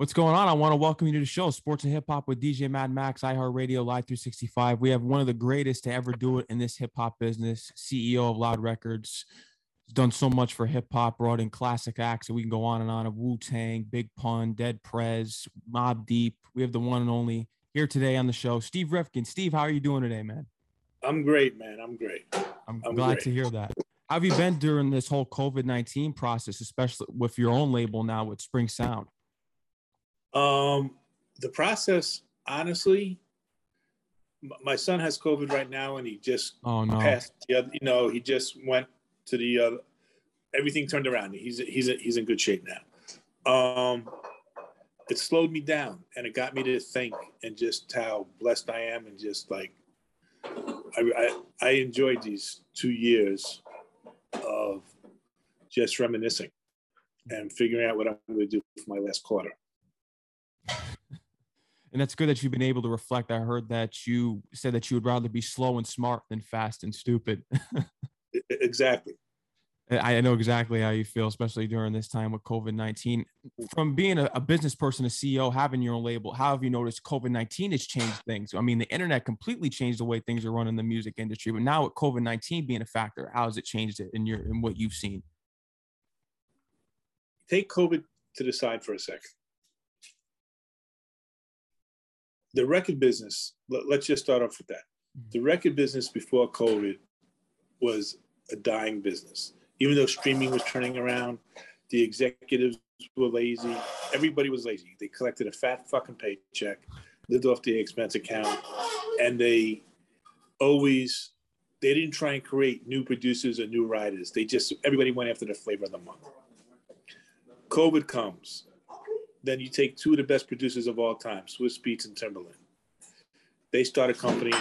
What's going on? I want to welcome you to the show, Sports and Hip Hop with DJ Mad Max, iHeartRadio, Live 365. We have one of the greatest to ever do it in this hip hop business, CEO of Loud Records. He's done so much for hip hop, brought in classic acts, and we can go on and on of Wu Tang, Big Pun, Dead Prez, Mobb Deep. We have the one and only here today on the show, Steve Rifkin. Steve, how are you doing today, man? I'm great, man. I'm great. I'm, I'm glad great. to hear that. How have you been during this whole COVID 19 process, especially with your own label now with Spring Sound? Um, the process, honestly, my son has COVID right now, and he just oh no passed the other. You know, he just went to the other. Everything turned around. He's he's he's in good shape now. Um, it slowed me down, and it got me to think and just how blessed I am, and just like I I, I enjoyed these two years of just reminiscing and figuring out what I'm going to do for my last quarter and that's good that you've been able to reflect. I heard that you said that you would rather be slow and smart than fast and stupid. exactly. I know exactly how you feel, especially during this time with COVID 19. From being a, a, business person, a CEO, having your own label, how have you noticed COVID 19 has changed things? I mean, the internet completely changed the way things are run in the music industry, but now with COVID 19 being a factor, how has it changed it in your in what you've seen? Take COVID to the side for a second the record business, let, us just start off with that. Mm-hmm. The record business before COVID was a dying business. Even though streaming was turning around, the executives were lazy. Everybody was lazy. They collected a fat fucking paycheck, lived off the expense account, and they always they didn't try and create new producers or new writers. They just everybody went after the flavor of the month. COVID comes then you take two of the best producers of all time, Swizz Beatz and Timbaland. They start a company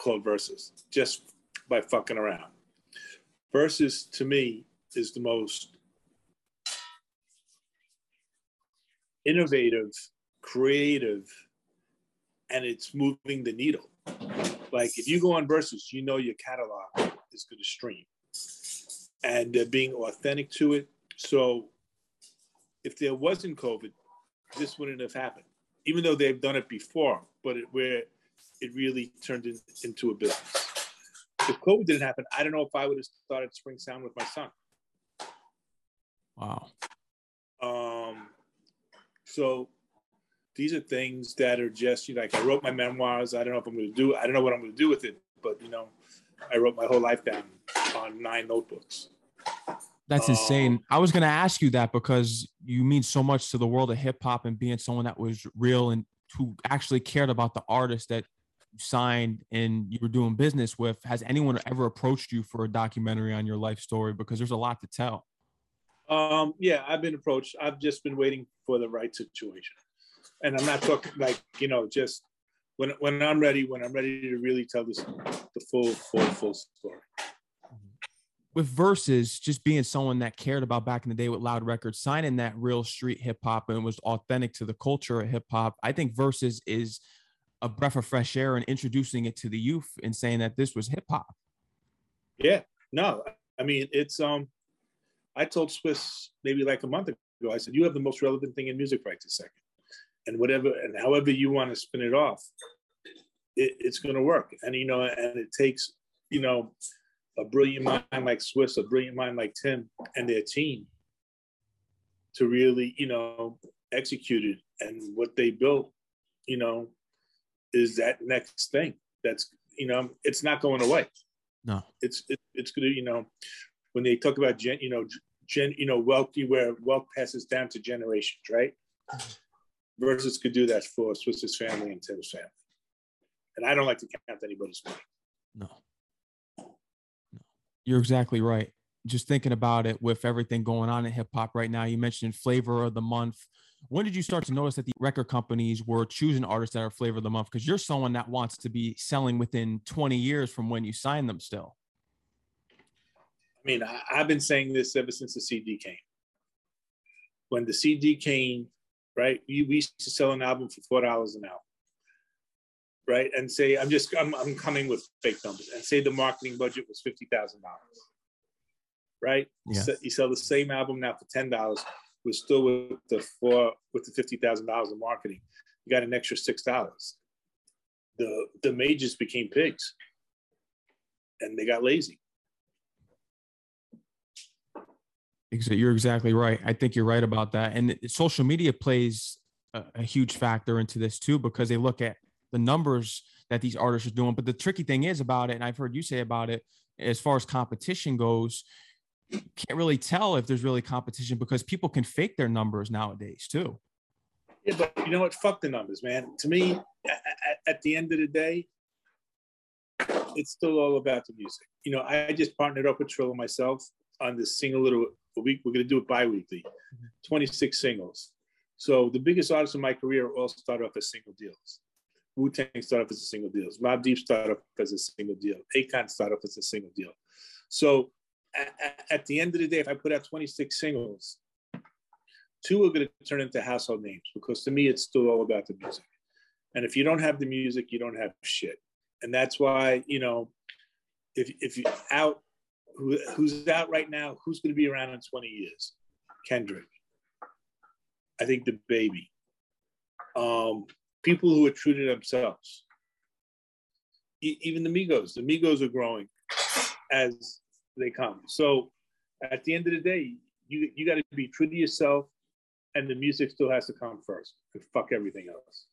called Verzuz just by fucking around. Verzuz to me is the most innovative, creative, and it's moving the needle. Like if you go on Verzuz, you know your catalog is going to stream, and they're being authentic to it. So if there wasn't COVID, this wouldn't have happened, even though they've done it before. But it, where it really turned in, into a business. If COVID didn't happen, I don't know if I would have started Spring Sound with my son. Wow. Um, so these are things that are just you know, like I wrote my memoirs. I don't know if I'm going to do. I don't know what I'm going to do with it, but you know, I wrote my whole life down on nine notebooks. That's insane. Um, I was going to ask you that because you mean so much to the world of hip hop and being someone that was real and who actually cared about the artist that you signed and you were doing business with. Has anyone ever approached you for a documentary on your life story? Because there's a lot to tell. Um, yeah, I've been approached. I've just been waiting for the right situation. And I'm not talking like, you know, just when when I'm ready, when I'm ready to really tell this the full, full, full story with Verzuz just being someone that cared about back in the day with loud records signing that real street hip hop and was authentic to the culture of hip hop i think Verzuz is a breath of fresh air and introducing it to the youth and saying that this was hip hop. Yeah no i mean it's um i told Swizz maybe like a month ago i said you have the most relevant thing in music right this second. And whatever and however you want to spin it off it, it's going to work. And you know and it takes you know a brilliant mind like Swizz, a brilliant mind like Tim, and their team to really, you know, execute it. And what they built, you know, is that next thing. That's, you know, it's not going away. No, it's it, it's gonna, you know, when they talk about gen, you know, gen, you know, wealthy where wealth passes down to generations, right? Verzuz could do that for Swizz's family and Tim's family. And I don't like to count anybody's money. No. You're exactly right. Just thinking about it with everything going on in hip hop right now, you mentioned flavor of the month. When did you start to notice that the record companies were choosing artists that are flavor of the month? Because you're someone that wants to be selling within 20 years from when you signed them still. I mean, I, have been saying this ever since the CD came. When the CD came, right, we, we used to sell an album for $4 an album right? And say I'm just I'm, I'm coming with fake numbers, and say the marketing budget was fifty thousand dollars, right? Yeah. So you sell the same album now for ten dollars. We're still with the four with the fifty thousand dollars in marketing. You got an extra six dollars. The the majors became pigs, and they got lazy. You're exactly right. I think you're right about that. And social media plays a, a huge factor into this too, because they look at the numbers that these artists are doing. But the tricky thing is about it, and I've heard you say about it, as far as competition goes, can't really tell if there's really competition because people can fake their numbers nowadays too. Yeah, but you know what? Fuck the numbers, man. To me, at, the end of the day, it's still all about the music. You know, I just partnered up with Trilla myself on this single little a week. We're going to do it bi-weekly, mm-hmm. 26 singles. So the biggest artists in my career all started off as single deals. Wu Tang started off as a single deal. Mobb Deep started off as a single deal. Akon started off as a single deal. So at, at the end of the day, if I put out 26 singles, two are going to turn into household names because to me, it's still all about the music. And if you don't have the music, you don't have shit. And that's why, you know, if, if you out, who, who's out right now, who's going to be around in 20 years? Kendrick. I think the baby. Um, people who are true to themselves. E- even the Migos, the Migos are growing as they come. So at the end of the day, you you got to be true to yourself, and the music still has to come first. Fuck everything else.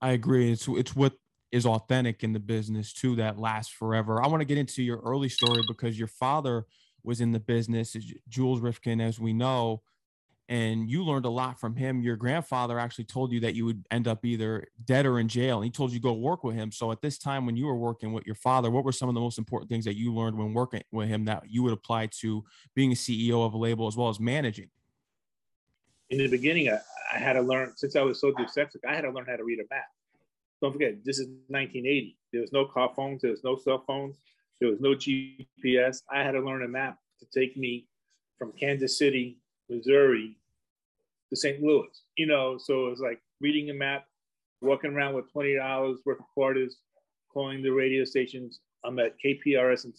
I agree. It's it's what is authentic in the business too that lasts forever. I want to get into your early story because your father was in the business, Jules Rifkin, as we know, and you learned a lot from him. Your grandfather actually told you that you would end up either dead or in jail, and he told you go work with him. So at this time, when you were working with your father, what were some of the most important things that you learned when working with him that you would apply to being a CEO of a label as well as managing? In the beginning, I, I had to learn since I was so dyslexic. I had to learn how to read a map. Don't forget, this is 1980. There was no car phones. There was no cell phones. There was no GPS. I had to learn a map to take me from Kansas City, Missouri, to St. Louis. You know, so it was like reading a map, walking around with twenty dollars worth of quarters, calling the radio stations. I'm at KPRS and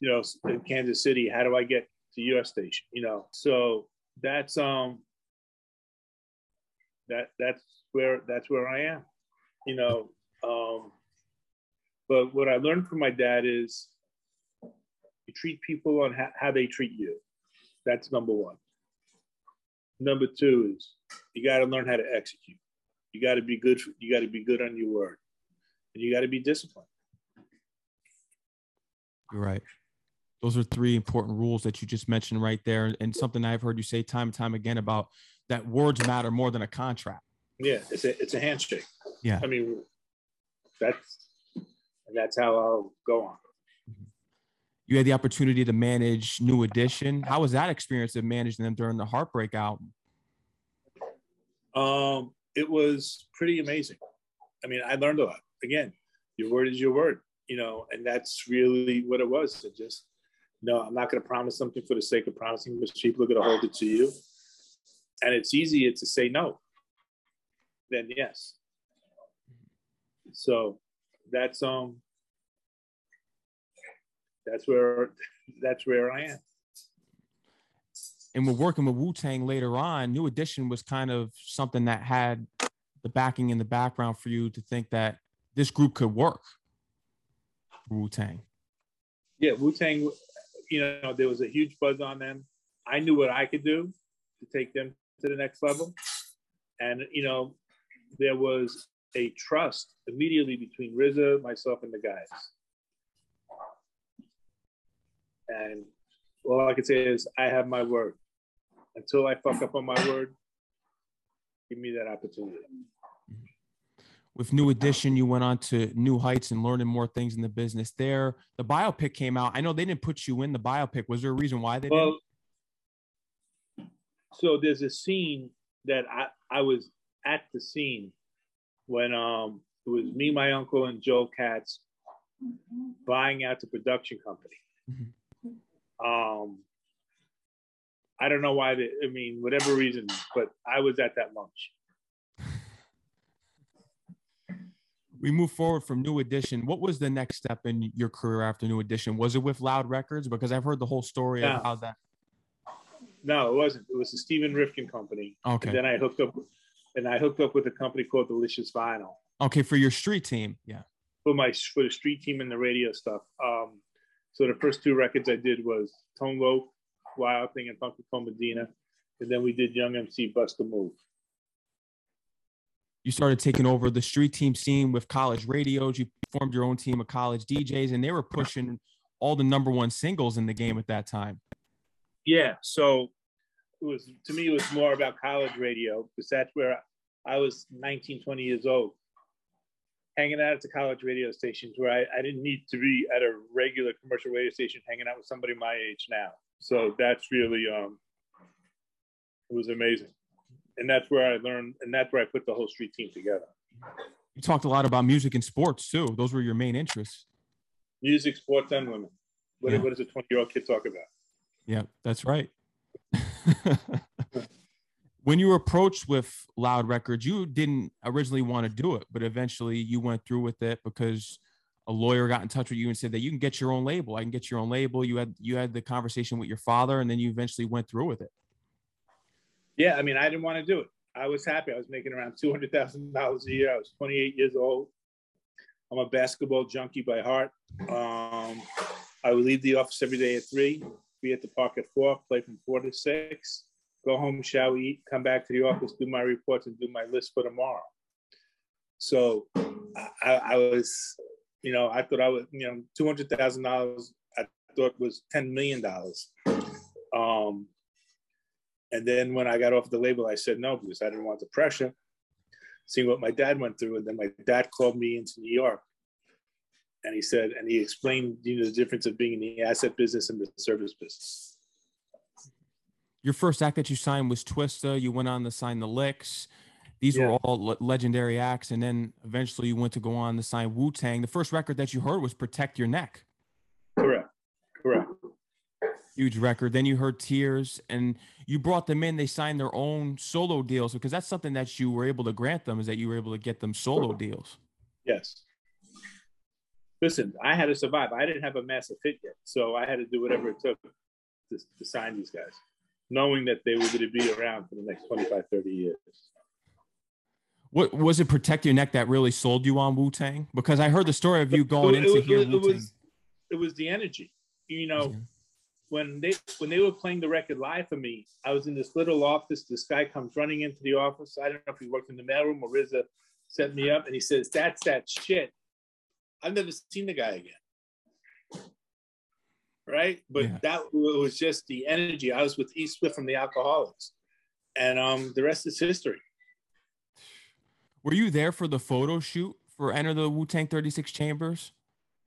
you know in Kansas City. How do I get to your station? You know, so that's um that that's where that's where I am you know. Um, but what I learned from my dad is you treat people on how they treat you. That's number one. Number two is you got to learn how to execute. You got to be good. For, you got to be good on your word, and you got to be disciplined. You're right. Those are three important rules that you just mentioned right there, and something I've heard you say time and time again about that words matter more than a contract. Yeah, it's a it's a handshake. Yeah. I mean, that's and that's how I'll go on. You had the opportunity to manage New Edition. How was that experience of managing them during the Heartbreak album? Um, it was pretty amazing. I mean, I learned a lot. Again, your word is your word, you know, and that's really what it was. It just, no, I'm not going to promise something for the sake of promising because people are going to hold it to you. And it's easier to say no than yes. So that's um that's where that's where I am. And we're working with Wu Tang later on. New Edition was kind of something that had the backing in the background for you to think that this group could work. Wu Tang. Yeah, Wu Tang. You know, there was a huge buzz on them. I knew what I could do to take them to the next level, and you know, there was a trust immediately between RZA, myself, and the guys. And all I can say is, I have my word. Until I fuck up on my word, give me that opportunity. With New Edition, you went on to new heights and learning more things in the business there. The biopic came out. I know they didn't put you in the biopic. Was there a reason why they well, didn't? So there's a scene that I, I was at the scene when um, it was me, my uncle, and Joel Katz buying out the production company. Mm-hmm. Um, I don't know why. They, I mean, whatever reason, but I was at that lunch. We move forward from New Edition. What was the next step in your career after New Edition? Was it with Loud Records? Because I've heard the whole story yeah. of how that. No, it wasn't. It was the Stephen Rifkin company. Okay. And then I hooked up, and I hooked up with a company called Delicious Vinyl. Okay, for your street team, yeah. For my for the street team and the radio stuff. Um, so the first two records I did was Tone Loc, Wild Thing, and Funky Medina, and then we did Young MC Bust a Move. You started taking over the street team scene with college radios. You formed your own team of college DJs, and they were pushing all the number one singles in the game at that time. Yeah, so it was to me it was more about college radio because that's where I was 19, 20 years old, hanging out at the college radio stations where I, I didn't need to be at a regular commercial radio station hanging out with somebody my age now. So that's really um it was amazing. And that's where I learned and that's where I put the whole street team together. You talked a lot about music and sports too. Those were your main interests. Music, sports, and women. What, yeah. what does a 20 year old kid talk about? Yeah, that's right. when you were approached with Loud Records, you didn't originally want to do it, but eventually you went through with it because a lawyer got in touch with you and said that you can get your own label. I can get your own label. You had you had the conversation with your father, and then you eventually went through with it. Yeah, I mean, I didn't want to do it. I was happy. I was making around two hundred thousand dollars a year. I was twenty eight years old. I'm a basketball junkie by heart. Um, I would leave the office every day at three, be at the park at four, play from four to six, go home, shower, eat, come back to the office, do my reports, and do my list for tomorrow. So I, I was, you know, I thought I was, you know, two hundred thousand dollars. I thought was ten million dollars. Um, and then when I got off the label, I said no because I didn't want the pressure. Seeing what my dad went through, and then my dad called me into New York and he said, and he explained, you know, the difference of being in the asset business and the service business. Your first act that you signed was Twista. You went on to sign the Liks. These yeah. were all le- legendary acts, and then eventually you went to go on to sign Wu Tang. The first record that you heard was "Protect Your Neck." Correct. Correct. Huge record. Then you heard Tearz, and you brought them in. They signed their own solo deals because that's something that you were able to grant them is that you were able to get them solo deals. Yes listen, I had to survive. I didn't have a massive hit yet, so I had to do whatever it took to, to sign these guys, knowing that they were going to be around for the next 25, 30 years. What was it? Protect your neck that really sold you on Wu Tang? Because I heard the story of you going it, into it, here. It, it was, it was the energy. You know, when they when they were playing the record live for me, I was in this little office. This guy comes running into the office. I don't know if he worked in the mailroom or RZA set me up, and he says, "That's that shit." I've never seen the guy again. Right. But yeah. that was just the energy. I was with E Swift from the Alkaholiks, And um, the rest is history. Were you there for the photo shoot for Enter the Wu Tang 36 Chambers?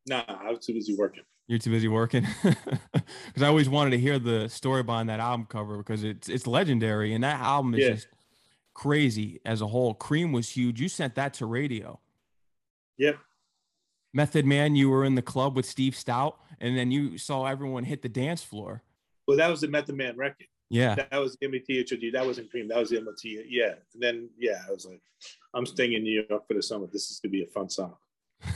No, nah, I was too busy working. You're too busy working because I always wanted to hear the story behind that album cover because it's it's legendary and that album is yeah. just crazy as a whole. Cream was huge. You sent that to radio. Yep, Method Man, you were in the club with Steve Stoute, and then you saw everyone hit the dance floor. Well, that was the Method Man record. Yeah. That was MTHOD. That wasn't Cream. That was the MOT. Yeah. And then, yeah, I was like, I'm staying in New York for the summer. This is going to be a fun summer. you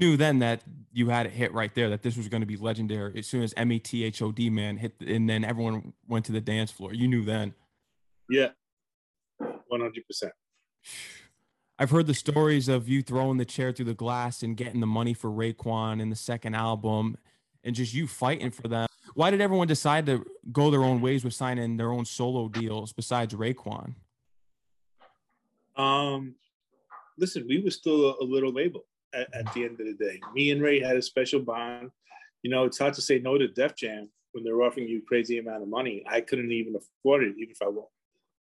knew then that you had it hit right there, that this was going to be legendary. As soon as METHOD man hit, and then everyone went to the dance floor. You knew then. Yeah. 100%. I've heard the stories of you throwing the chair through the glass and getting the money for Raekwon in the second album and just you fighting for them. Why did everyone decide to go their own ways with signing their own solo deals besides Raekwon? Um, listen, we were still a, little label at, at, the end of the day. Me and Ray had a special bond. You know, it's hard to say no to Def Jam when they're offering you crazy amount of money. I couldn't even afford it, even if I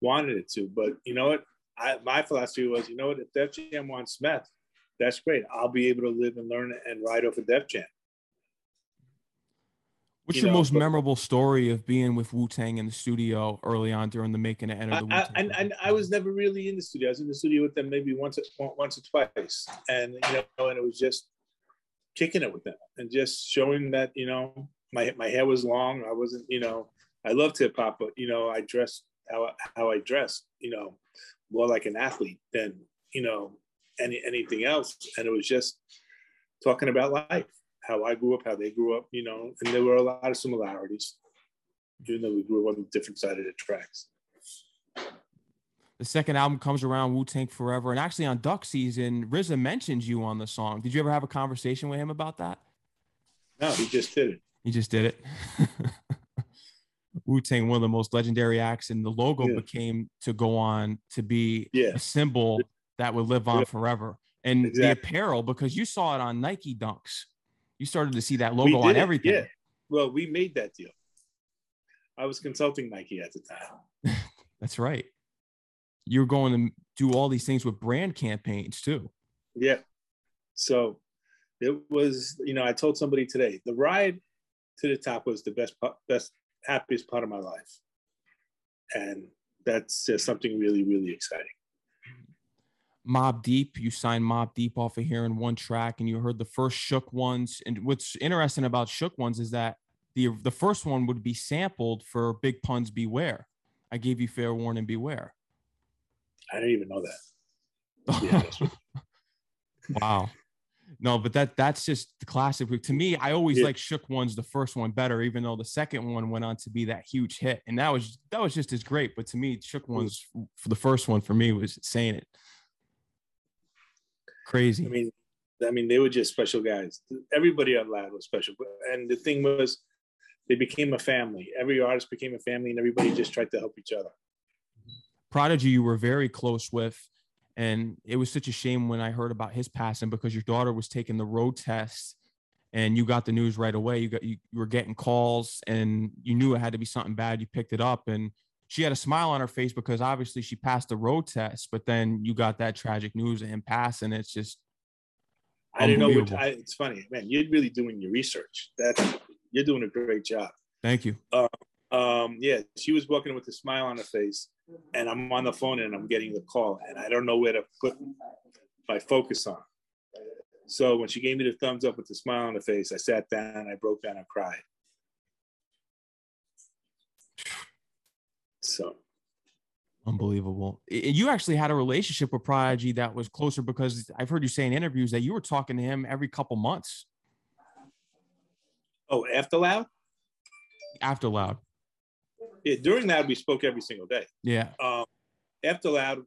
wanted it to. But you know what? I, my philosophy was, you know what, if Def Jam wants meth, that's great. I'll be able to live and learn and ride off of Def Jam. What's you your know, most but, memorable story of being with Wu Tang in the studio early on during the making of Enter the Wu Tang? And, and I was never really in the studio. I was in the studio with them maybe once, once or twice, and you know, and it was just kicking it with them and just showing that you know my my hair was long. I wasn't, you know, I loved hip hop, but you know, I dressed how how I dressed, you know, more like an athlete than you know any anything else and it was just talking about life how i grew up how they grew up you know and there were a lot of similarities even though we grew up on different side of the tracks. The second album comes around Wu Tang Forever, and actually on Duck Season, RZA mentions you on the song. Did you ever have a conversation with him about that? No, he just did it. He just did it. Wu Tang, one of the most legendary acts, and the logo yeah. became to go on to be yeah. a symbol that would live on yeah. forever. And exactly. the apparel, because you saw it on Nike Dunks, you started to see that logo on everything. Yeah. Well, we made that deal. I was consulting Nike at the time. That's right. You're going to do all these things with brand campaigns too. Yeah. So it was, you know, I told somebody today, the ride to the top was the best, best, happiest part of my life. And that's just something really, really exciting. Mobb Deep, you signed Mobb Deep off of here in one track, and you heard the first Shook ones. And what's interesting about Shook ones is that the the first one would be sampled for Big Pun's Beware. I gave you fair warning, beware. I didn't even know that. wow. No, but that that's just the classic. To me, I always yeah. like Shook ones, the first one better, even though the second one went on to be that huge hit, and that was that was just as great. But to me, Shook hmm. ones for the first one for me was saying it. Crazy. I mean, I mean, they were just special guys. Everybody on Loud was special, and the thing was, they became a family. Every artist became a family, and everybody just tried to help each other. Prodigy, you were very close with, and it was such a shame when I heard about his passing because your daughter was taking the road test, and you got the news right away. You got you, you were getting calls, and you knew it had to be something bad. You picked it up, and she had a smile on her face because obviously she passed the road test. But then you got that tragic news of him passing. It's just I didn't know. What, I, it's funny, man. You're really doing your research. That's you're doing a great job. Thank you. Uh, um, yeah, she was walking with a smile on her face, and I'm on the phone and I'm getting the call, and I don't know where to put my focus on. So when she gave me the thumbs up with the smile on her face, I sat down, and I broke down, and cried. So unbelievable. You actually had a relationship with Prodigy that was closer because I've heard you say in interviews that you were talking to him every couple months. Oh, after Loud? After Loud. Yeah, during that we spoke every single day. Yeah. Um, after Loud,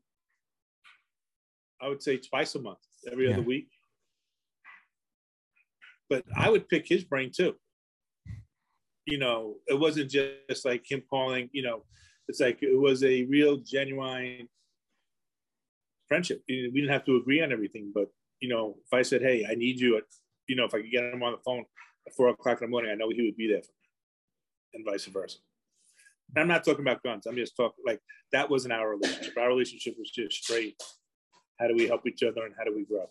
I would say twice a month, every yeah. other week. But I would pick his brain too. You know, it wasn't just like him calling. You know, it's like it was a real, genuine friendship. We didn't have to agree on everything, but you know, if I said, "Hey, I need you," at, you know, if I could get him on the phone at four o'clock in the morning, I know he would be there for me, and vice versa. And I'm not talking about guns. I'm just talking like that wasn't our relationship. Our relationship was just straight. How do we help each other and how do we grow?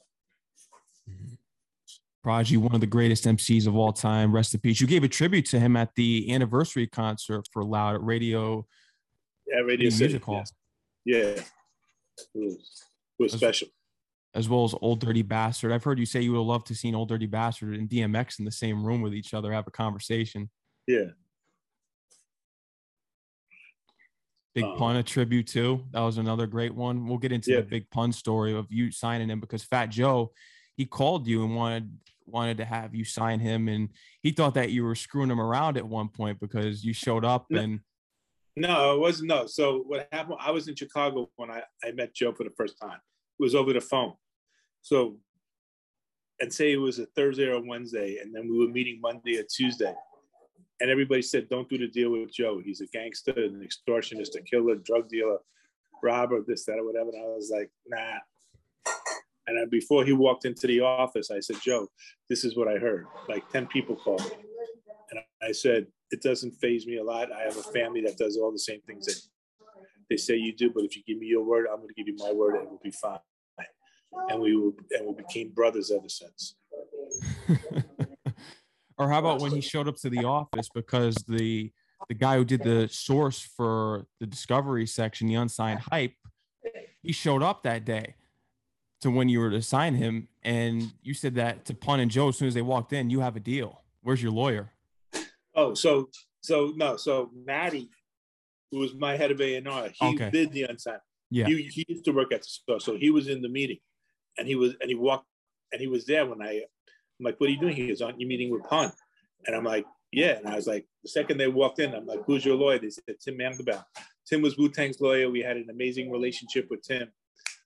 Prodigy, one of the greatest MCs of all time. Rest in peace. You gave a tribute to him at the anniversary concert for Loud Radio. Yeah, Radio City. Music Hall. Yeah, yeah. It was, it was as, special. As well as Ol' Dirty Bastard. I've heard you say you would love to see Ol' Dirty Bastard and DMX in the same room with each other, have a conversation. Yeah, Big um, Pun a tribute too. That was another great one. We'll get into yeah. the Big Pun story of you signing him because Fat Joe, he called you and wanted wanted to have you sign him, and he thought that you were screwing him around at one point because you showed up no, and. No, it wasn't. No. So what happened? I was in Chicago when I, I met Joe for the first time. It was over the phone. So, and say it was a Thursday or Wednesday, and then we were meeting Monday or Tuesday and everybody said, "Don't do the deal with Joe. He's a gangster, an extortionist, a killer, drug dealer, robber, this, that, or whatever." And I was like, "Nah." And before he walked into the office, I said, "Joe, this is what I heard. Like ten people called me, and I said, it doesn't phase me a lot. I have a family that does all the same things that they say you do. But if you give me your word, I'm going to give you my word, and we'll be fine." And we were, and we became brothers ever since. Or how about when he showed up to the office because the the guy who did the source for the discovery section, the unsigned hype, he showed up that day to when you were to sign him, and you said that to Pun and Joe as soon as they walked in, you have a deal. Where's your lawyer? Oh, so so no, so Maddie, who was my head of A and R, he okay. did the unsigned. Yeah, he, he used to work at the store, so he was in the meeting, and he was and he walked and he was there when I I'm like, what are you doing here? Aren't you meeting with Pun? And I'm like, yeah. And I was like, the second they walked in, I'm like, who's your lawyer? They said Tim Mandelbaum. Tim was Wu Tang's lawyer. We had an amazing relationship with Tim.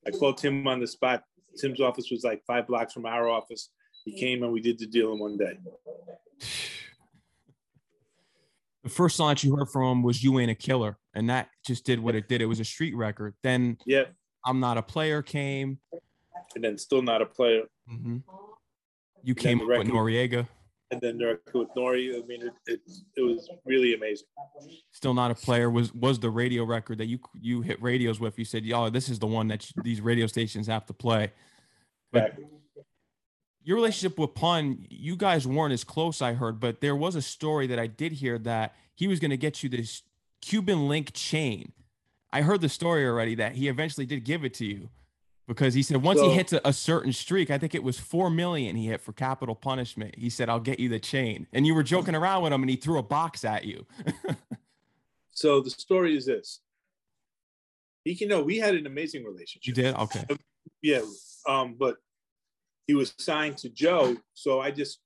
I called Tim on the spot. Tim's office was like five blocks from our office. He came and we did the deal in one day. The first song that you heard from him was "You Ain't a Killer," and that just did what it did. It was a street record. Then, yeah, "I'm Not a Player" came, and then "Still Not a Player." Mm-hmm. You came up with Noreaga. and then there with Nori. I mean, it, it, it was really amazing. Still not a player was was the radio record that you you hit radios with. You said, "Y'all, this is the one that you, these radio stations have to play." But exactly. your relationship with Pun, you guys weren't as close, I heard, but there was a story that I did hear that he was going to get you this Cuban link chain. I heard the story already that he eventually did give it to you because he said once so, he hits a, a, certain streak, I think it was four million he hit for capital punishment. He said, "I'll get you the chain," and you were joking around with him, and he threw a box at you. so the story is this: he can know we had an amazing relationship. You did, okay? Yeah, um, but he was signed to Joe, so I just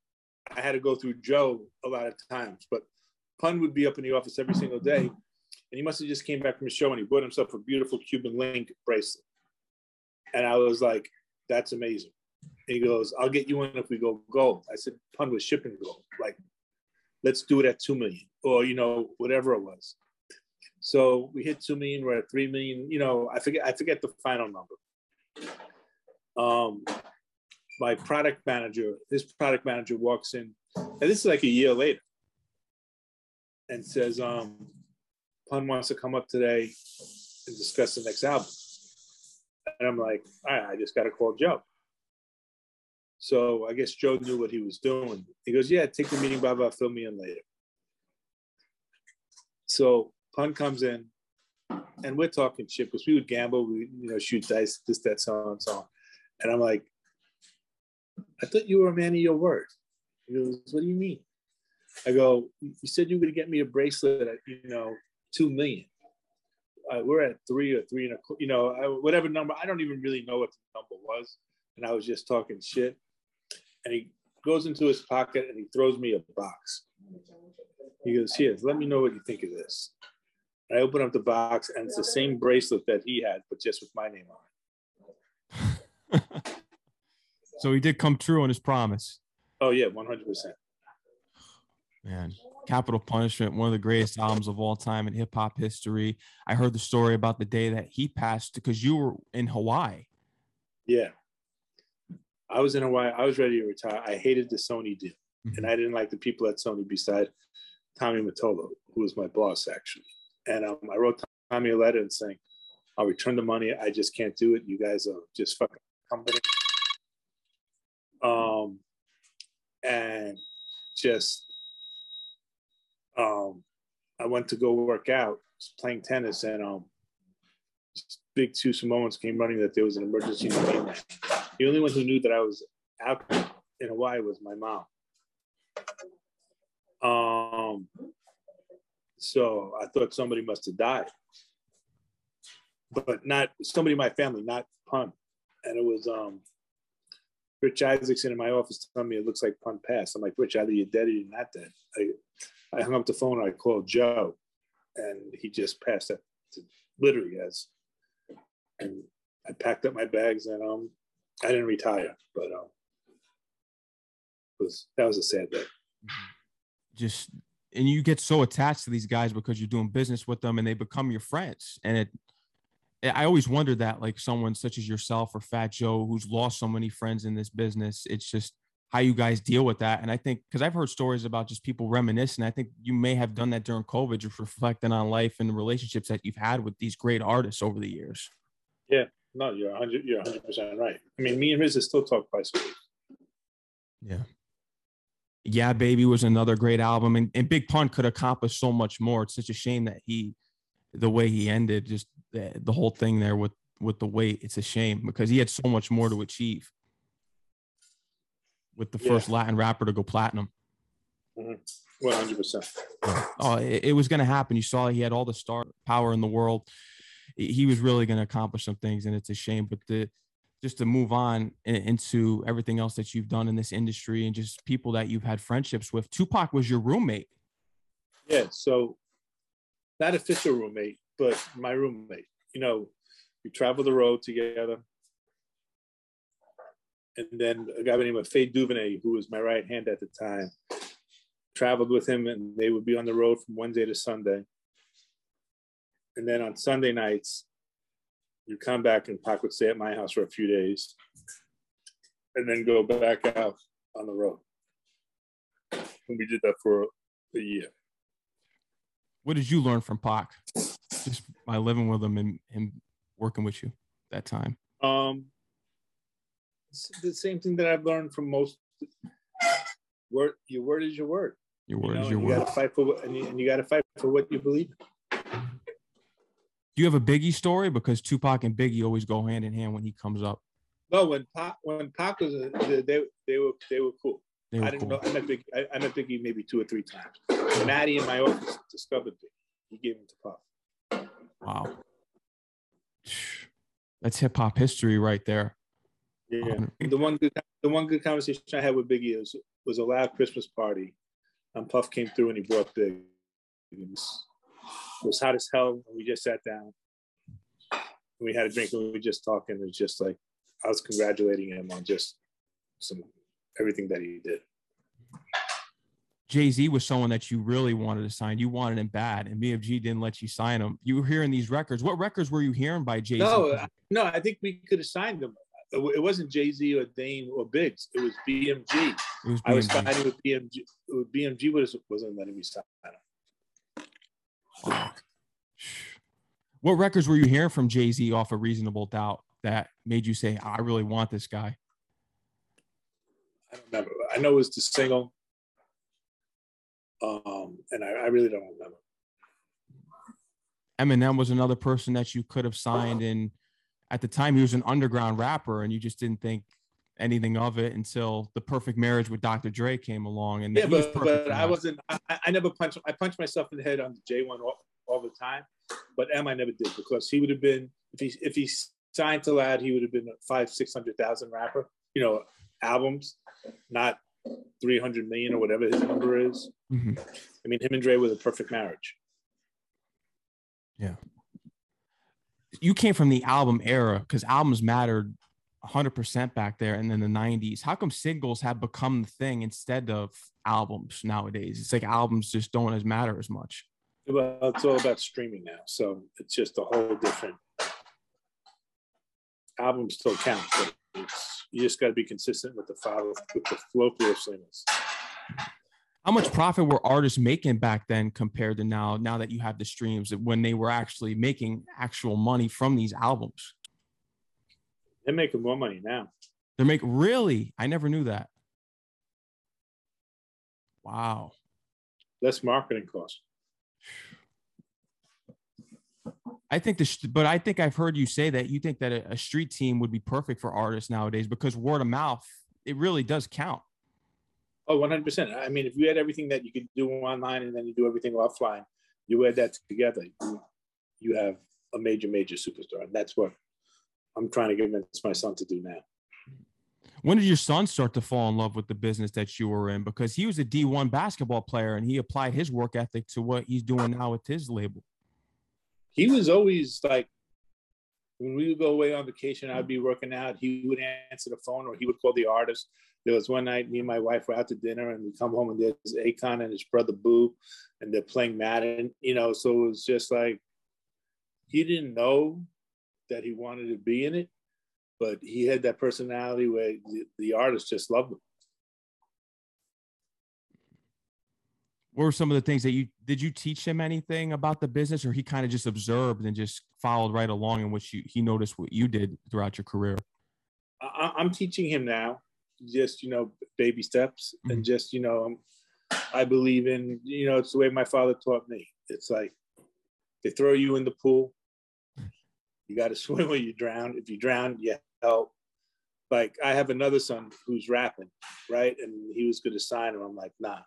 I had to go through Joe a lot of times. But Pun would be up in the office every single day, and he must have just came back from a show and he bought himself a beautiful Cuban link bracelet and I was like, that's amazing. He goes, I'll get you in if we go gold. I said, pun was shipping gold. Like, let's do it at 2 million or, you know, whatever it was. So we hit 2 million, we're at 3 million, you know, I forget, I forget the final number. Um, my product manager, this product manager walks in, and this is like a year later, and says, um, Pun wants to come up today and discuss the next album. And I'm like, right, I just got to call Joe. So I guess Joe knew what he was doing. He goes, yeah, take the meeting, blah, fill me in later. So Pun comes in and we're talking shit because we would gamble, we, you know, shoot dice, this, that, so on, so on. And I'm like, I thought you were a man of your word. He goes, what do you mean? I go, you said you were to get me a bracelet at, you know, two million uh, we're at three or three and a, you know, whatever number. I don't even really know what the number was, and I was just talking shit. And he goes into his pocket and he throws me a box. He goes, "Here, let me know what you think of this." And I open up the box, and it's the same bracelet that he had, but just with my name on it. so he did come true on his promise. Oh yeah, one hundred percent. Man, Capital Punishment, one of the greatest albums of all time in hip hop history. I heard the story about the day that he passed because you were in Hawaii. Yeah. I was in Hawaii. I was ready to retire. I hated the Sony deal. Mm-hmm. And I didn't like the people at Sony beside Tommy Mottola, who was my boss actually. And um, I wrote Tommy a letter and saying, I'll return the money. I just can't do it. You guys are just fucking company. Um, and just um, I went to go work out, playing tennis, and um, big two Samoans came running that there was an emergency the. The only one who knew that I was out in Hawaii was my mom. Um, so I thought somebody must have died, but not somebody in my family, not Pun. And it was um, Rich Isaacson in my office telling me it looks like Pun passed. I'm like, Rich, either you're dead or you're not dead. I, I hung up the phone. And I called Joe, and he just passed that literally as. And I packed up my bags, and um, I didn't retire, but um, was that was a sad day. Just and you get so attached to these guys because you're doing business with them, and they become your friends, and it. I always wonder that, like someone such as yourself or Fat Joe, who's lost so many friends in this business, it's just how you guys deal with that. And I think because I've heard stories about just people reminiscing. I think you may have done that during COVID, just reflecting on life and the relationships that you've had with these great artists over the years. Yeah, no, you're 100, you're 100% right. I mean, me and Riz still talk twice a week. Yeah. Yeah, Baby was another great album. And, and Big Pun could accomplish so much more. It's such a shame that he, the way he ended, just the, the whole thing there with, with the weight, it's a shame because he had so much more to achieve with the first. Latin rapper to go platinum. Mm-hmm. One hundred percent. Oh, it, it was going to happen. You saw he had all the star power in the world. He was really going to accomplish some things, and it's a shame. But the just to move on into everything else that you've done in this industry and just people that you've had friendships with. Tupac was your roommate. Yeah, so not official roommate, but my roommate. You know, we traveled the road together. And then a guy by the name of Faye Duvernay, who was my right hand at the time, traveled with him and they would be on the road from Wednesday to Sunday. And then on Sunday nights, you come back and Pac would stay at my house for a few days and then go back out on the road. And we did that for a year. What did you learn from Pac just by living with him and, and working with you that time? Um, the same thing that I've learned from most. Word, your word is your word. Your word you know, is your you word. gotta fight for what, and you, and you gotta fight for what you believe. Do you have a Biggie story? Because Tupac and Biggie always go hand in hand when he comes up. No, when Pac when Pac was a, they they were they were cool. They were I didn't cool. know. I met Biggie. I, I met Biggie maybe two or three times. Maddie in my office discovered Biggie. He gave him to Puff. Wow. That's hip hop history right there. Yeah. Oh, the one good the one good conversation I had with Biggie was was a loud Christmas party, and Puff came through and he brought Big. It was, it was hot as hell, and we just sat down. And we had a drink and we were just talking. It was just like I was congratulating him on just some everything that he did. Jay Z was someone that you really wanted to sign. You wanted him bad, and BMG didn't let you sign him. You were hearing these records. What records were you hearing by Jay Z? No, I- no, I think we could have signed him. It wasn't Jay Z or Dame or Biggs. It was BMG. it was I was BMG. signing with BMG. With BMG was wasn't letting me sign him. Wow. What records were you hearing from Jay Z off a reasonable doubt that made you say, I really want this guy? I don't remember. I know it was the single. Um, and I, I really don't remember. Eminem was another person that you could have signed. And at the time, he was an underground rapper, and you just didn't think anything of it until the perfect marriage with Dr. Dre came along. And Yeah, but, perfect but I wasn't. I, I never punched. I punched myself in the head on the J one all, all the time, but M I never did because he would have been if he if he signed to Loud, he would have been a five six hundred thousand rapper. You know, albums, not three hundred million or whatever his number is. Mhm. I mean, him and Dre were the perfect marriage. You came from the album era because albums mattered 100% back there and then the 90s. How come singles have become the thing instead of albums nowadays? It's like albums just don't as matter as much. Well, it's all about streaming now, so it's just a whole different. Albums still count, but you just got to be consistent with the file with the flow of singles. How much profit were artists making back then compared to now? Now that you have the streams, when they were actually making actual money from these albums, They're making more money now. they're making really. I never knew that. Wow. Less marketing costs. I think this, but I think I've heard you say that you think that a, a street team would be perfect for artists nowadays because word of mouth, it really does count. Oh, 100%. I mean, if you had everything that you could do online and then you do everything offline, you add that together, you, you have a major, major superstar. And that's what I'm trying to convince my son to do now. When did your son start to fall in love with the business that you were in? Because he was a D1 basketball player and he applied his work ethic to what he's doing now with his label. He was always like, when we would go away on vacation, I'd be working out. He would answer the phone or he would call the artist. There was one night, me and my wife were out to dinner and we come home and there's Akon and his brother Boo and they're playing Madden, you know. So it was just like, he didn't know that he wanted to be in it, but he had that personality where the, the artist just loved him. What were some of the things that you did you teach him anything about the business or he kind of just observed and just followed right along in which you he noticed what you did throughout your career? I, I'm teaching him now, just you know, baby steps, and mm-hmm. just you know, um, I believe in you know, it's the way my father taught me. It's like they throw you in the pool, you got to swim or you drown. If you drown, you help. Like I have another son who's rapping, right, and he was going to sign him. I'm like, nah,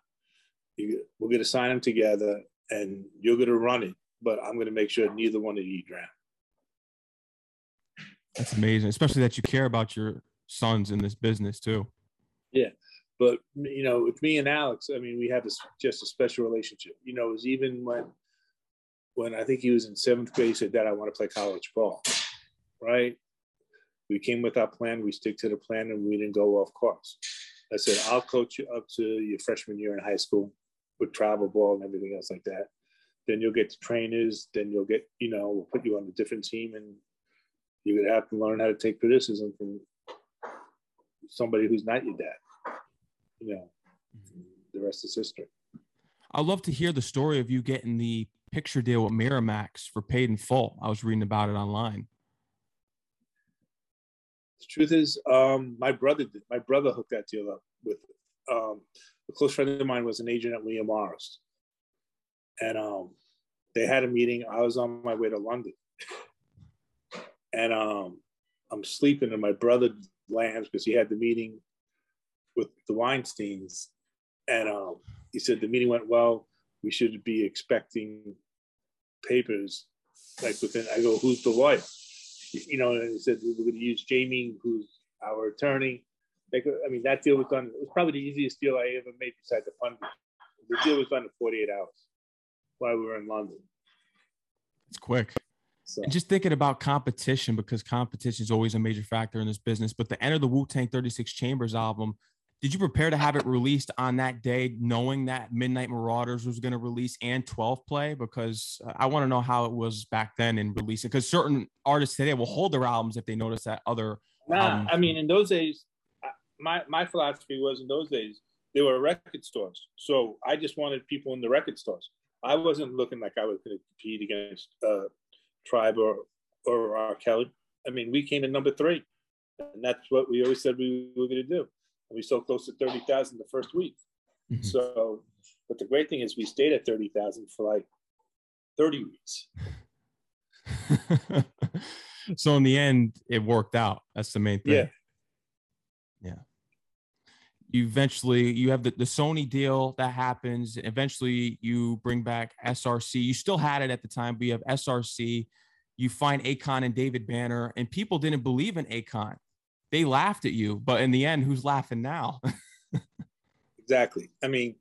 you, we're going to sign him together, and you're going to run it, but I'm going to make sure neither one of you drown. That's amazing, especially that you care about your sons in this business too. Yeah, but you know, with me and Alex, I mean, we have this just a special relationship. You know, it was even when when I think he was in seventh grade, he said, "Dad, I want to play college ball." Right? We came with our plan. We stick to the plan, and we didn't go off course. I said, "I'll coach you up to your freshman year in high school with travel ball and everything else like that. Then you'll get the trainers. Then you'll get, you know, we'll put you on a different team, and you're gonna have to learn how to take criticism from somebody who's not your dad." You know, the rest is history. I'd love to hear the story of you getting the picture deal with Miramax for paid in full. I was reading about it online. The truth is, um, my brother did. My brother hooked that deal up with um, a close friend of mine was an agent at William Morris, and um, they had a meeting. I was on my way to London, and um, I'm sleeping, and my brother lands because he had the meeting with the Weinsteins, and um, he said the meeting went well. We should be expecting papers like within. I go, who's the lawyer? You know, and he said we're going to use Jamie, who's our attorney. Like, I mean, that deal was done. It was probably the easiest deal I ever made besides the fund. The deal was done in 48 hours while we were in London. It's quick. So. And just thinking about competition because competition is always a major factor in this business. But the Enter the Wu Tang 36 Chambers album did you prepare to have it released on that day, knowing that Midnight Marauders was going to release and 12 play? Because uh, I want to know how it was back then in releasing. Because certain artists today will hold their albums if they notice that other. Nah, I mean, in those days, my my philosophy was in those days they were record stores, so I just wanted people in the record stores. I wasn't looking like I was going to compete against uh, Tribe or or R. Kelly. I mean, we came in number three, and that's what we always said we were going to do we sold close to 30,000 the first week. Mm-hmm. So, but the great thing is we stayed at 30,000 for like 30 weeks. so in the end, it worked out. That's the main thing. Yeah. You eventually you have the, the Sony deal that happens. Eventually you bring back SRC. You still had it at the time, but you have SRC. You find Akon and David Banner, and people didn't believe in Akon they laughed at you, but in the end, who's laughing now? exactly. I mean,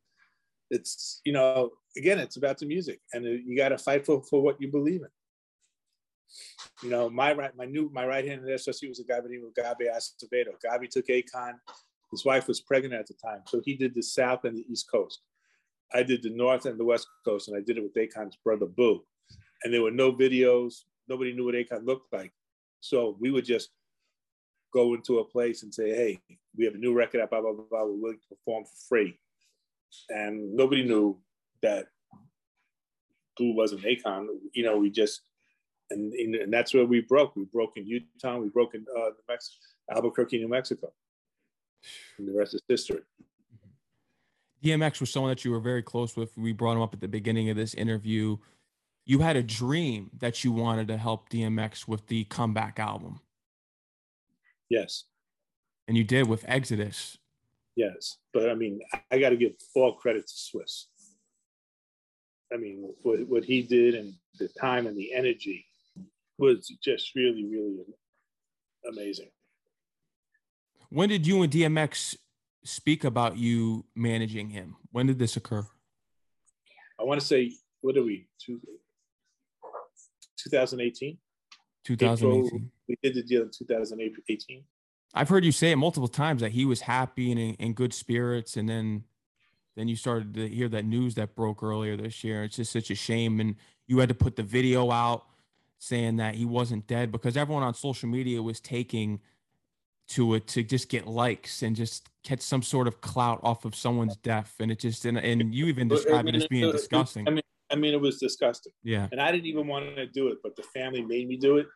it's you know, again, it's about the music, and you got to fight for for what you believe in. You know, my right, my new, my right hand the SRC was a guy by the name of Gabi Acevedo. Gabi took Akon. His wife was pregnant at the time, so he did the South and the East Coast. I did the North and the West Coast, and I did it with Akon's brother Boo. And there were no videos. Nobody knew what Akon looked like. So we would just go into a place and say, hey, we have a new record out, blah, blah, blah. We're willing to perform for free. And nobody knew that Boo wasn't Akon. You know, we just, and, and that's where we broke. We broke in Utah, we broke in uh, Mexico, Albuquerque, New Mexico. And the rest is history. DMX was someone that you were very close with. We brought him up at the beginning of this interview. You had a dream that you wanted to help DMX with the comeback album. Yes. And you did with Exodus. Yes. But I mean, I got to give all credit to Swizz. I mean, what, what he did and the time and the energy was just really, really amazing. When did you and DMX speak about you managing him? When did this occur? I want to say, what are we? 2018? 2018. April, we did the deal in 2018. I've heard you say it multiple times that he was happy and in, in, good spirits, and then then you started to hear that news that broke earlier this year. It's just such a shame, and you had to put the video out saying that he wasn't dead because everyone on social media was taking to it to just get likes and just catch some sort of clout off of someone's death, and it just and, and you even described it as being disgusting. I mean, I mean, it was disgusting. Yeah. And I didn't even want to do it, but the family made me do it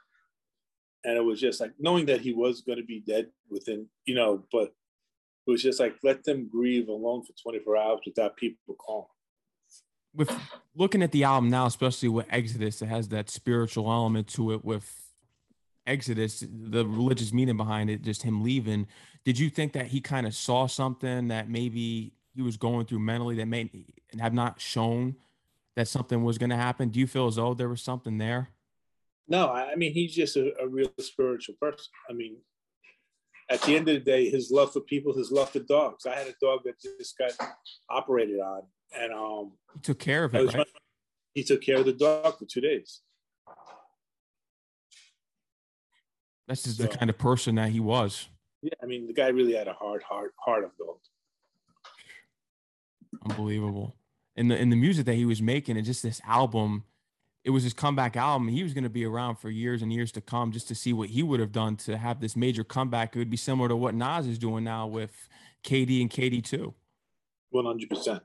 and it was just like knowing that he was going to be dead within, you know, but it was just like let them grieve alone for 24 hours without people calling. With looking at the album now, especially with Exodus, it has that spiritual element to it. With Exodus, the religious meaning behind it, just him leaving. Did you think that he kind of saw something that maybe he was going through mentally that may have not shown that something was going to happen? Do you feel as though there was something there? No, I mean he's just a, a real spiritual person. I mean, at the end of the day, his love for people, his love for dogs. I had a dog that just got operated on, and um, he took care of it. Right? He took care of the dog for two days. That's just so, the kind of person that he was. Yeah, I mean, the guy really had a hard heart, heart of gold. Unbelievable. And the in the music that he was making, and just this album, it was his comeback album. He was going to be around for years and years to come, just to see what he would have done to have this major comeback. It would be similar to what Nas is doing now with KD and KD two. One hundred percent.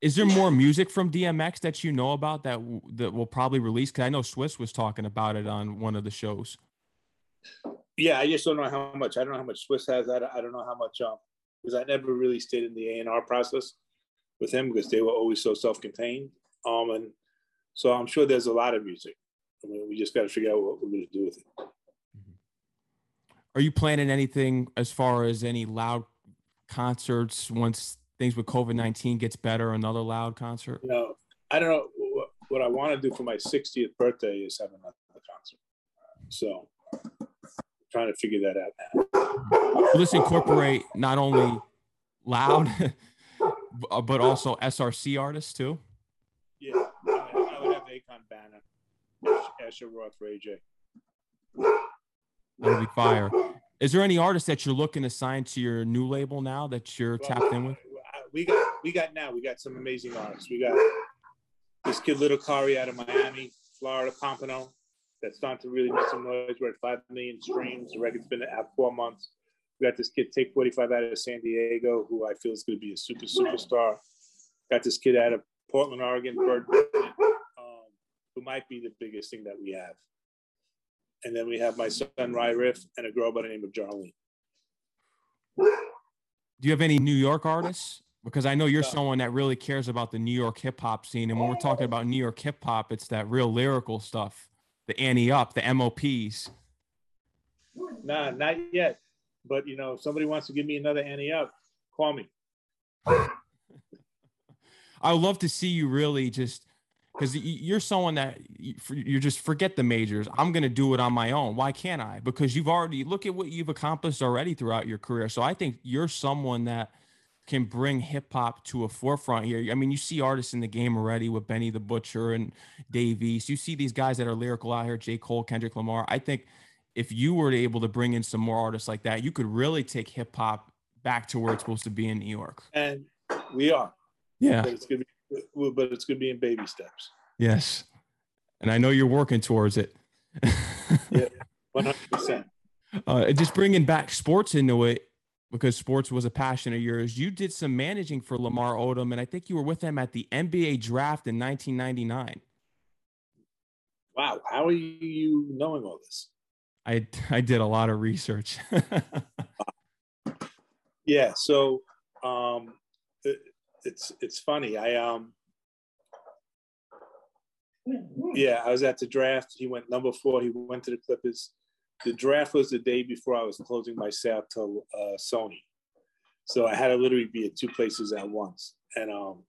Is there more music from DMX that you know about that that will probably release? Because I know Swizz was talking about it on one of the shows. Yeah, I just don't know how much. I don't know how much Swizz has. I don't, I don't know how much. Um, because I never really stayed in the A and R process with him because they were always so self-contained. Um, and so I'm sure there's a lot of music. I mean, we just got to figure out what we're going to do with it. Mm-hmm. Are you planning anything as far as any loud concerts once things with COVID 19 gets better, another loud concert? No, I don't know. What, I want to do for my 60th birthday is have another concert. So I'm trying to figure that out now. This incorporate not only loud, uh, but also SRC artists too? Yeah, I would have Akon Banner, Asher Roth, Ray J. That'll be fire. Is there any artist that you're looking to sign to your new label now that you're well, tapped in with? We got we got now we got some amazing artists. We got this kid Little Kari out of Miami, Florida, Pompano, that's starting to really make some noise. We're at five million streams. The record's been out four months. We got this kid Take 45 out of San Diego, who I feel is going to be a super superstar. Got this kid out of Portland, Oregon, Bird, um, who might be the biggest thing that we have. And then we have my son Rye Riff and a girl by the name of Jarlene. Do you have any New York artists because I know you're someone that really cares about the New York hip hop scene. And when we're talking about New York hip hop, it's that real lyrical stuff, the Ante Up, the MOPs. Nah, not yet. But you know, if somebody wants to give me another Ante Up, call me. I would love to see you really just because you're someone that you just forget the majors. I'm going to do it on my own. Why can't I? Because you've already look at what you've accomplished already throughout your career. So I think you're someone that can bring hip hop to a forefront here. I mean, you see artists in the game already with Benny the Butcher and Dave East. You see these guys that are lyrical out here, J. Cole, Kendrick Lamar. I think if you were able to bring in some more artists like that, you could really take hip hop back to where it's supposed to be in New York. And we are. Yeah. But it's gonna be but it's gonna be in baby steps. Yes. And I know you're working towards it. yeah, 100%. Uh, just bringing back sports into it, because sports was a passion of yours. You did some managing for Lamar Odom, and I think you were with him at the NBA draft in 1999. Wow, how are you knowing all this? I I did a lot of research. yeah, so um, it, it's it's funny. I um yeah, I was at the draft. He went number four. He went to the Clippers the draft was the day before I was closing my sale to uh, Sony. So I had to literally be at two places at once. And um,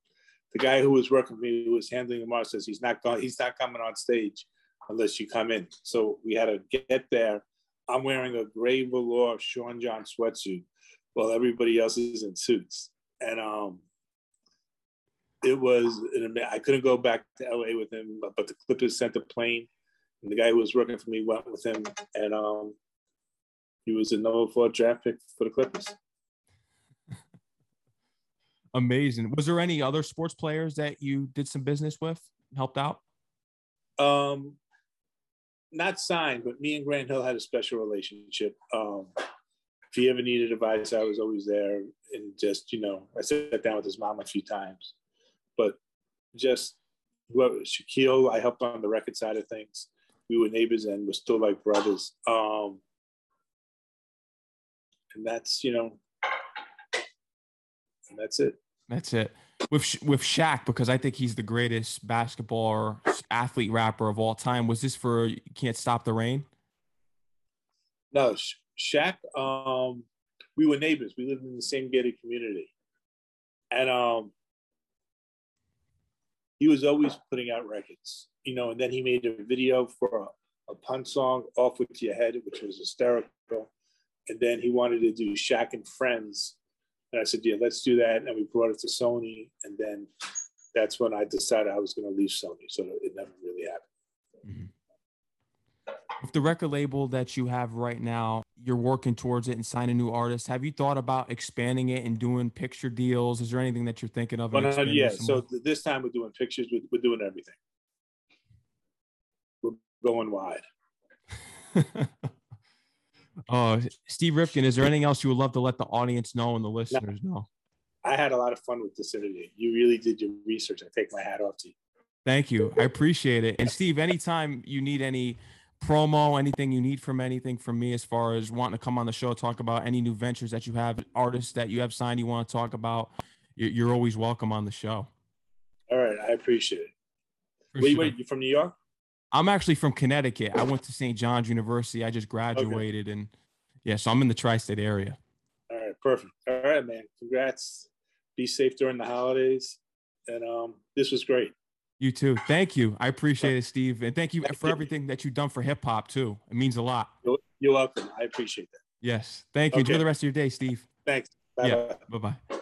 the guy who was working with me, who was handling the mark, says he's not going, he's not coming on stage unless you come in. So we had to get there. I'm wearing a gray velour Sean John sweatsuit while everybody else is in suits. And um, it was, I couldn't go back to LA with him, but the Clippers sent a plane and the guy who was working for me went with him, and um, he was a number four draft pick for the Clippers. Amazing. Was there any other sports players that you did some business with, helped out? Um, not signed, but me and Grant Hill had a special relationship. Um, if he ever needed advice, I was always there, and just you know, I sat down with his mom a few times, but just whoever Shaquille, I helped on the record side of things we were neighbors and we're still like brothers. Um, and that's you know, and that's it. That's it. With with Shaq, because I think he's the greatest basketball athlete rapper of all time. Was this for "You Can't Stop the Reign"? No, Shaq. Um, we were neighbors. We lived in the same gated community, and um, he was always putting out records, you know, and then he made a video for a, a pun song, Off With Your Head, which was hysterical. And then he wanted to do Shaq and Friends. And I said, yeah, let's do that. And we brought it to Sony. And then that's when I decided I was going to leave Sony. So it never really happened. Mm-hmm. With the record label that you have right now, you're working towards it and signing new artists. Have you thought about expanding it and doing picture deals? Is there anything that you're thinking of? Well, yeah. So this time we're doing pictures. We're, we're doing everything. We're going wide. oh, Steve Rifkin, is there anything else you would love to let the audience know and the listeners know? I had a lot of fun with this interview. You really did your research. I take my hat off to you. Thank you. I appreciate it. And Steve, anytime you need any promo, anything you need from anything from me as far as wanting to come on the show, talk about any new ventures that you have, artists that you have signed, you want to talk about, you're always welcome on the show. All right. I appreciate it. For wait, sure. wait, you from New York? I'm actually from Connecticut. I went to St. John's University. I just graduated okay. and yeah, so I'm in the tri-state area. All right, perfect. All right, man. Congrats. Be safe during the holidays. And um, this was great. You too. Thank you. I appreciate it, Steve. And thank you for everything that you've done for hip hop too. It means a lot. You're welcome. I appreciate that. Yes. Thank you. Okay. Enjoy the rest of your day, Steve. Thanks. Bye yeah. Bye bye.